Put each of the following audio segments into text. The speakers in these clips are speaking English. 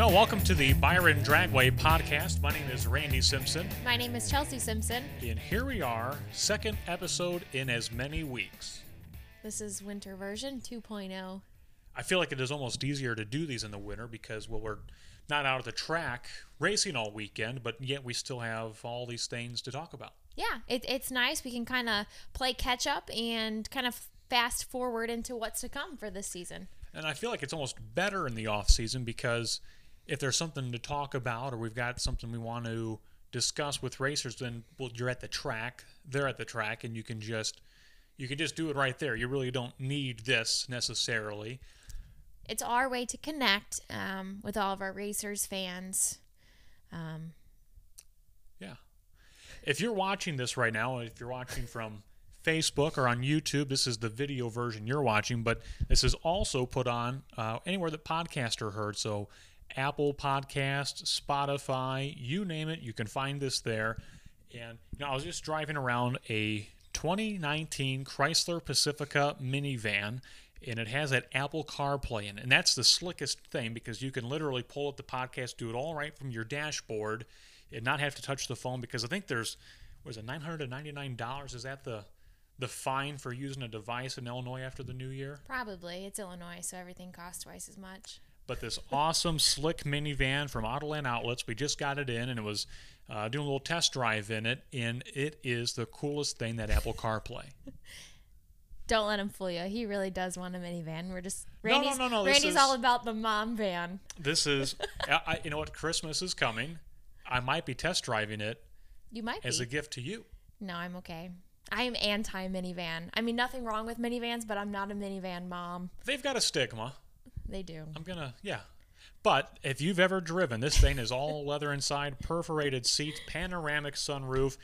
Well, welcome to the Byron Dragway podcast. My name is Randy Simpson, My name is Chelsea Simpson. and here we are, second episode in as many weeks. This is winter version oh. 2.0. I feel like it is almost easier to do these in the winter because, well, we're not out at the track racing all weekend, but yet we still have all these things to talk about. Yeah, it, it's nice. We can kind of play catch up and kind of fast forward into what's to come for this season. And I feel like it's almost better in the off season because if there's something to talk about or we've got something we want to discuss with racers, then well, you're at the track, they're at the track, and you can just you can just do it right there. You really don't need this necessarily. It's our way to connect um, with all of our racers, fans. Um, Yeah. If you're watching this right now, if you're watching from Facebook or on YouTube, this is the video version you're watching, but this is also put on uh, anywhere that podcasts are heard. So Apple Podcast, Spotify, you name it, you can find this there. And you know, I was just driving around a 2019 Chrysler Pacifica minivan, and it has that Apple CarPlay in it. And that's the slickest thing because you can literally pull up the podcast, do it all right from your dashboard, and not have to touch the phone. Because I think there's was it 999 dollars? Is that the the fine for using a device in Illinois after the new year? probably. It's Illinois, so everything costs twice as much. But this awesome slick minivan from Autoland Outlets. We just got it in, and it was uh, doing a little test drive in it, and it is the coolest thing that Apple CarPlay. Don't let him fool you. He really does want a minivan. We're just No, no, no, no, Randy's is- all about the mom van. This is, I- you know what? Christmas is coming. I might be test driving it You might as be. a gift to you. no, I'm okay. I am anti minivan. I mean, nothing wrong with minivans, but I'm not a minivan mom. They've got a stigma. They do. I'm gonna, yeah. But if you've ever driven, this thing is all leather inside, perforated seats, panoramic sunroof.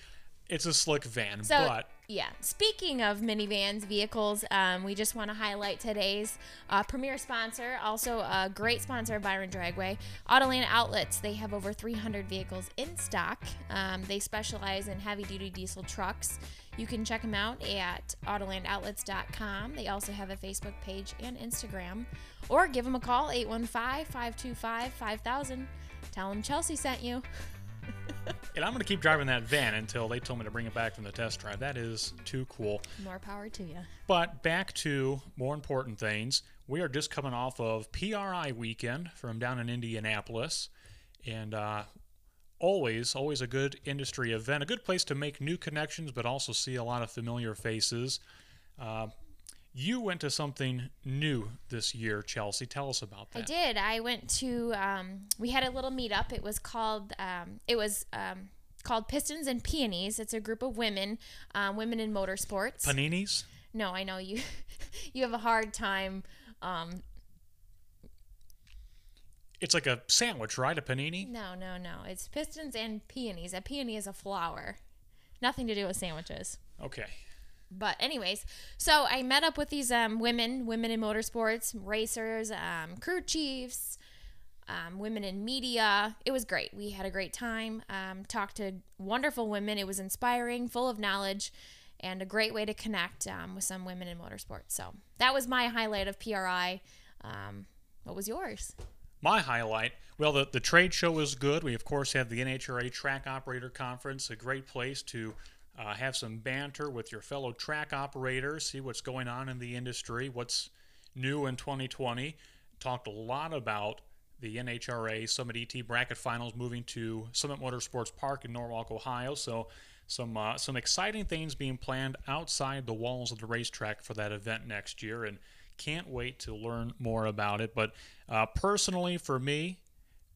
It's a slick van, So, but yeah. Speaking of minivans, vehicles, um, we just want to highlight today's uh, premier sponsor, also a great sponsor of Byron Dragway, Autoland Outlets. They have over 300 vehicles in stock. Um, they specialize in heavy duty diesel trucks. You can check them out at AutolandOutlets.com. They also have a Facebook page and Instagram. Or give them a call, 815 525 5000. Tell them Chelsea sent you. and I'm gonna keep driving that van until they told me to bring it back from the test drive. That is too cool. More power to you. But back to more important things. We are just coming off of PRI weekend from down in Indianapolis, and uh, always, always a good industry event, a good place to make new connections, but also see a lot of familiar faces. Uh, you went to something new this year, Chelsea. Tell us about that. I did. I went to. Um, we had a little meetup. It was called. Um, it was um, called Pistons and Peonies. It's a group of women, um, women in motorsports. Paninis? no, I know you. you have a hard time. It's like a sandwich, right? A panini? no, no, no. It's Pistons and Peonies. A peony is a flower. Nothing to do with sandwiches. Okay. But anyways, so I met up with these um, women, women in motorsports, racers, um, crew chiefs, um, women in media. It was great. We had a great time. Um, talked to wonderful women. It was inspiring, full of knowledge, and a great way to connect um, with some women in motorsports. So that was my highlight of PRI. Um, what was yours? My highlight, well, the, the trade show was good. We, of course, have the NHRA Track Operator Conference, a great place to uh, have some banter with your fellow track operators, see what's going on in the industry, what's new in 2020. Talked a lot about the NHRA Summit ET bracket finals moving to Summit Motorsports Park in Norwalk, Ohio. So, some uh, some exciting things being planned outside the walls of the racetrack for that event next year, and can't wait to learn more about it. But uh, personally, for me,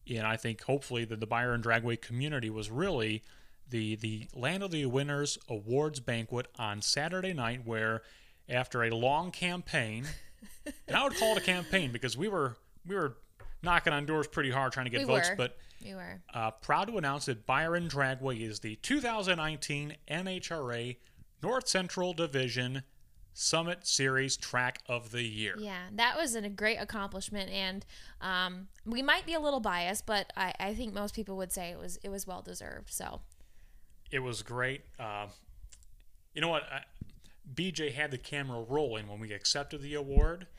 and I think hopefully that the Byron Dragway community was really the the Land of the Winners Awards banquet on Saturday night, where after a long campaign, and I would call it a campaign because we were we were knocking on doors pretty hard trying to get We votes, were. but We were. uh, proud to announce that Byron Dragway is the 2019 NHRA North Central Division Summit Series Track of the Year. Yeah, that was a great accomplishment, and um, we might be a little biased, but I, I think most people would say it was it was well deserved. So It was great. Uh, you know what? I, BJ had the camera rolling when we accepted the award.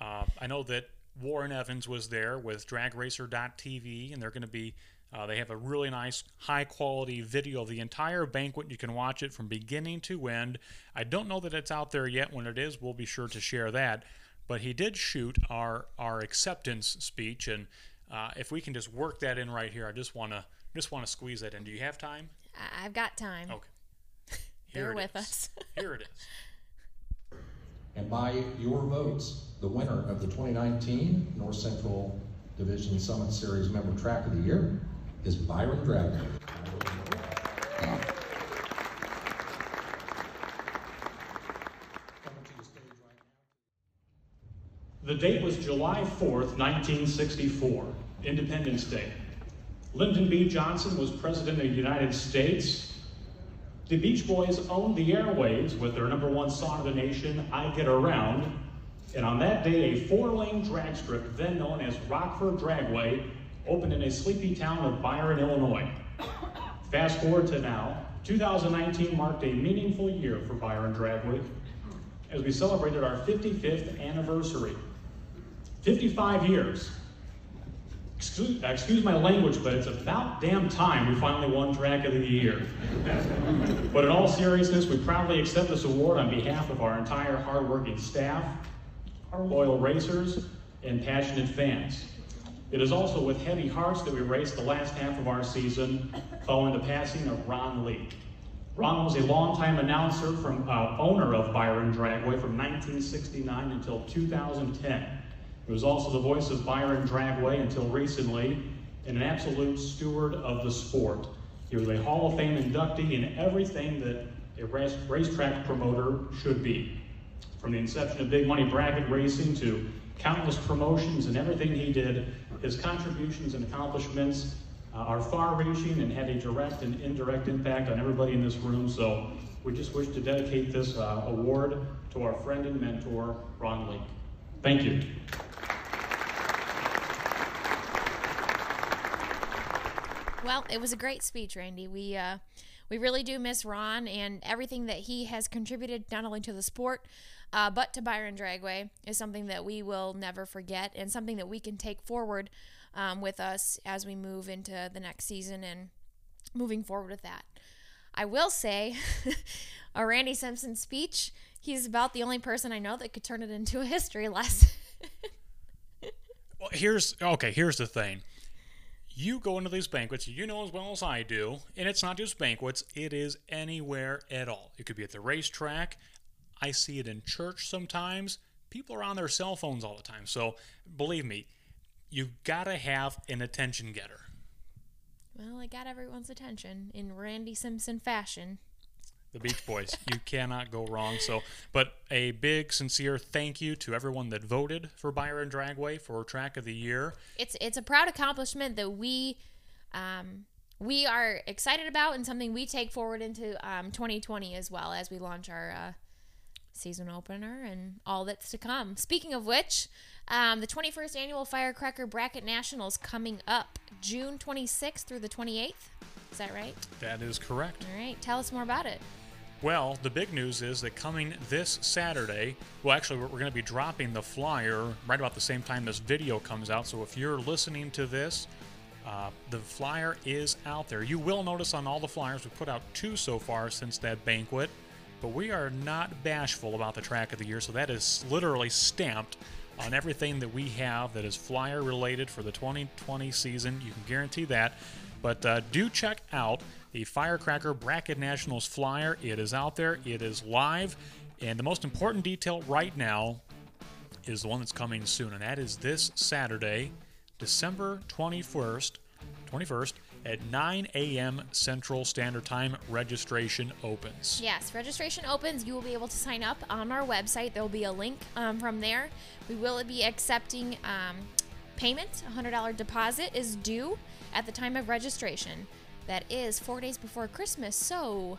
Uh, I know that Warren Evans was there with DragRacer.tv, and they're going to be. Uh, they have a really nice, high quality video of the entire banquet. You can watch it from beginning to end. I don't know that it's out there yet. When it is, we'll be sure to share that. But he did shoot our our acceptance speech, and uh, if we can just work that in right here, I just want to just want to squeeze that in. Do you have time? I- I've got time. Okay. Bear it with is. us. Here it is. And by your votes, the winner of the 2019 North Central Division Summit Series Member Track of the Year is Byron Dragway. The date was July 4th, 1964, Independence Day. Lyndon B. Johnson was President of the United States. The Beach Boys owned the airwaves with their number one song of the nation, I Get Around. And on that day, a four lane drag strip, then known as Rockford Dragway, opened in a sleepy town of Byron, Illinois. Fast forward to now, 2019 marked a meaningful year for Byron Dragway as we celebrated our 55th anniversary. 55 years. Excuse, excuse my language, but it's about damn time we finally won Drag of the Year. but in all seriousness, we proudly accept this award on behalf of our entire hardworking staff, our loyal racers, and passionate fans. It is also with heavy hearts that we race the last half of our season following the passing of Ron Leek. Ron was a longtime announcer from uh, owner of Byron Dragway from 1969 until 2010. He was also the voice of Byron Dragway until recently, and an absolute steward of the sport. He was a Hall of Fame inductee in everything that a race, racetrack promoter should be. From the inception of big money bracket racing to countless promotions and everything he did, his contributions and accomplishments uh, are far reaching and had a direct and indirect impact on everybody in this room. So we just wish to dedicate this uh, award to our friend and mentor, Ron Leek. Thank you. Well, it was a great speech, Randy. We uh, we really do miss Ron and everything that he has contributed not only to the sport, uh, but to Byron Dragway is something that we will never forget and something that we can take forward um, with us as we move into the next season and moving forward with that. I will say, a Randy Simpson speech. He's about the only person I know that could turn it into a history lesson. Well, here's okay. Here's the thing. You go into these banquets, you know as well as I do, and it's not just banquets. It is anywhere at all. It could be at the racetrack. I see it in church sometimes. People are on their cell phones all the time. So believe me, you gotta have an attention getter. well, I got everyone's attention in Randy Simpson fashion. The Beach Boys. you cannot go wrong. So, but a big, sincere thank you to everyone that voted for Byron Dragway for Track of the Year. it's it's a proud accomplishment that we um, we are excited about and something we take forward into um, 2020 as well as we launch our uh, season opener and all that's to come. Speaking of which, um, the 21st annual Firecracker Bracket Nationals coming up June 26th through the 28th. Is that right? That is correct. All right. Tell us more about it. Well, the big news is that coming this Saturday, well, actually, we're, going to be dropping the flyer right about the same time this video comes out. So if you're listening to this, uh, the flyer is out there. You will notice on all the flyers, we put out two so far since that banquet, but we are not bashful about the track of the year. So that is literally stamped on everything that we have that is flyer related for the 2020 season. You can guarantee that. But uh, do check out the Firecracker Bracket Nationals flyer. It is out there, it is live. And the most important detail right now is the one that's coming soon, and that is this Saturday, December 21st, 21st at 9 a.m. Central Standard Time. Registration opens. Yes, registration opens. You will be able to sign up on our website. There will be a link um, from there. We will be accepting um, payment. A $100 deposit is due at the time of registration. That is four days before Christmas. So,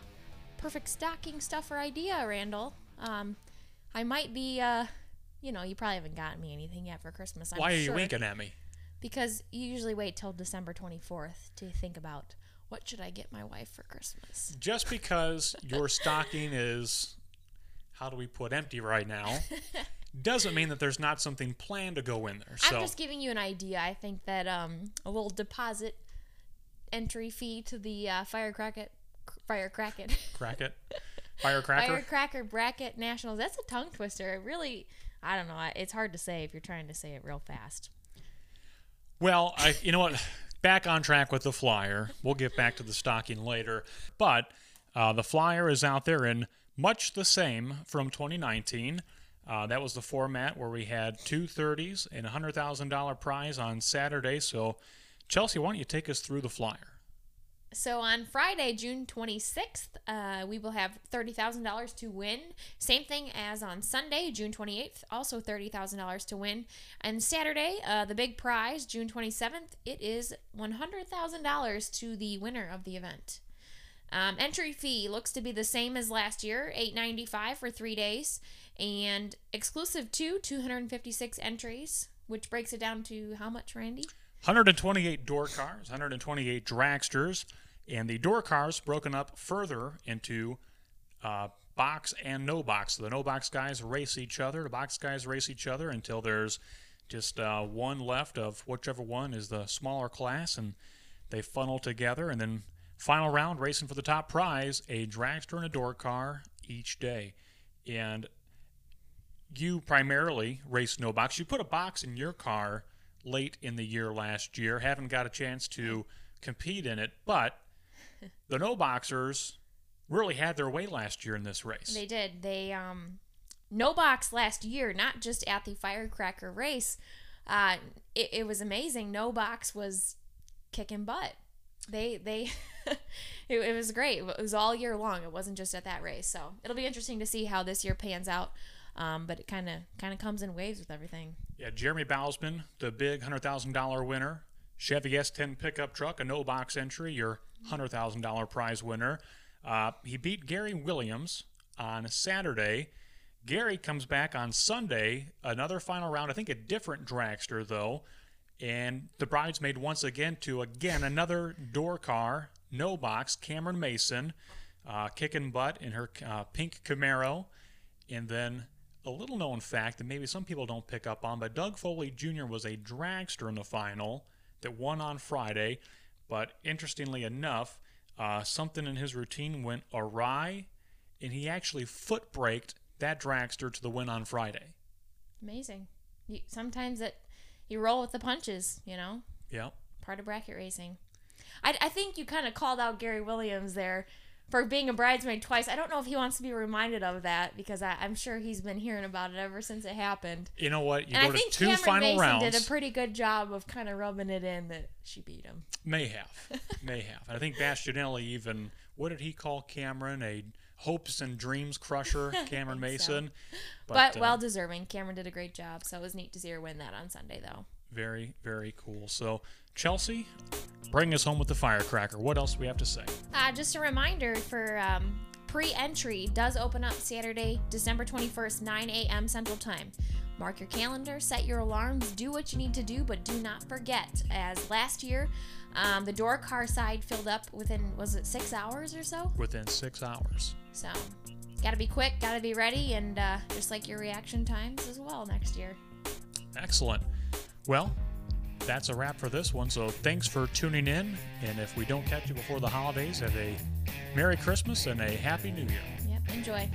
perfect stocking stuffer idea, Randall. Um, I might be, uh, you know, you probably haven't gotten me anything yet for Christmas. I'm Why are you sure. winking at me? Because you usually wait till December 24th to think about what should I get my wife for Christmas. Just because your stocking is, how do we put empty right now, doesn't mean that there's not something planned to go in there. So I'm just giving you an idea. I think that um, a little deposit entry fee to the uh, firecracker, firecracker, crack it, firecracker. firecracker bracket nationals. That's a tongue twister. It really, I don't know. It's hard to say if you're trying to say it real fast. Well, I you know what? Back on track with the flyer. We'll get back to the stocking later, but uh, the flyer is out there in much the same from 2019. Uh, that was the format where we had two 30s and a hundred thousand dollar prize on Saturday. So, Chelsea, why don't you take us through the flyer? So on Friday, June 26th, uh, we will have $30,000 to win. Same thing as on Sunday, June 28th, also $30,000 to win. And Saturday, uh, the big prize, June 27th, it is $100,000 to the winner of the event. Um, entry fee looks to be the same as last year, $8.95 for three days, and exclusive to 256 entries, which breaks it down to how much, Randy? 128 door cars, 128 dragsters, and the door cars broken up further into uh, box and no box. So the no box guys race each other, the box guys race each other until there's just uh, one left of whichever one is the smaller class, and they funnel together. And then final round, racing for the top prize, a dragster and a door car each day. And you primarily race no box. You put a box in your car late in the year last year. Haven't got a chance to compete in it, but the no boxers really had their way last year in this race. They did. They um no box last year, not just at the firecracker race. Uh, it, it was amazing. No box was kicking butt. They they it, it was great. It was all year long. It wasn't just at that race. So it'll be interesting to see how this year pans out. Um, but it kind of kind of comes in waves with everything. Yeah, Jeremy Bausman, the big hundred thousand dollar winner, Chevy S10 pickup truck, a no box entry, your hundred thousand dollar prize winner. Uh, he beat Gary Williams on Saturday. Gary comes back on Sunday, another final round. I think a different dragster though, and the bridesmaid once again to again another door car, no box. Cameron Mason, uh, kicking butt in her uh, pink Camaro, and then a little known fact that maybe some people don't pick up on, but Doug Foley Jr. was a dragster in the final that won on Friday. But interestingly enough, uh, something in his routine went awry, and he actually foot braked that dragster to the win on Friday. Amazing. You, sometimes it you roll with the punches, you know. Yeah. Part of bracket racing. I, I think you kind of called out Gary Williams there for being a bridesmaid twice. I don't know if he wants to be reminded of that because I, am sure he's been hearing about it ever since it happened. You know what? You and go I to think two Cameron final Mason rounds. did a pretty good job of kind of rubbing it in that she beat him. May have, may have. And I think Bastianelli even what did he call Cameron? A hopes and dreams crusher, Cameron think so. Mason. But, uh, well deserving. Cameron did a great job, so it was neat to see her win that on Sunday, though. very, very cool. So Chelsea, bring us home with the firecracker. What else do we have to say? Uh, just a reminder for um, pre-entry does open up Saturday, December 21st, 9 a.m. Central Time. Mark your calendar, set your alarms, do what you need to do, but do not forget. As last year, um, the door car side filled up within was it six hours or so? Within six hours. So, gotta be quick, gotta be ready, and uh, just like your reaction times as well next year. Excellent. Well, that's a wrap for this one. So thanks for tuning in. And if we don't catch you before the holidays, have a Merry Christmas and a Happy New Year. Yep, enjoy.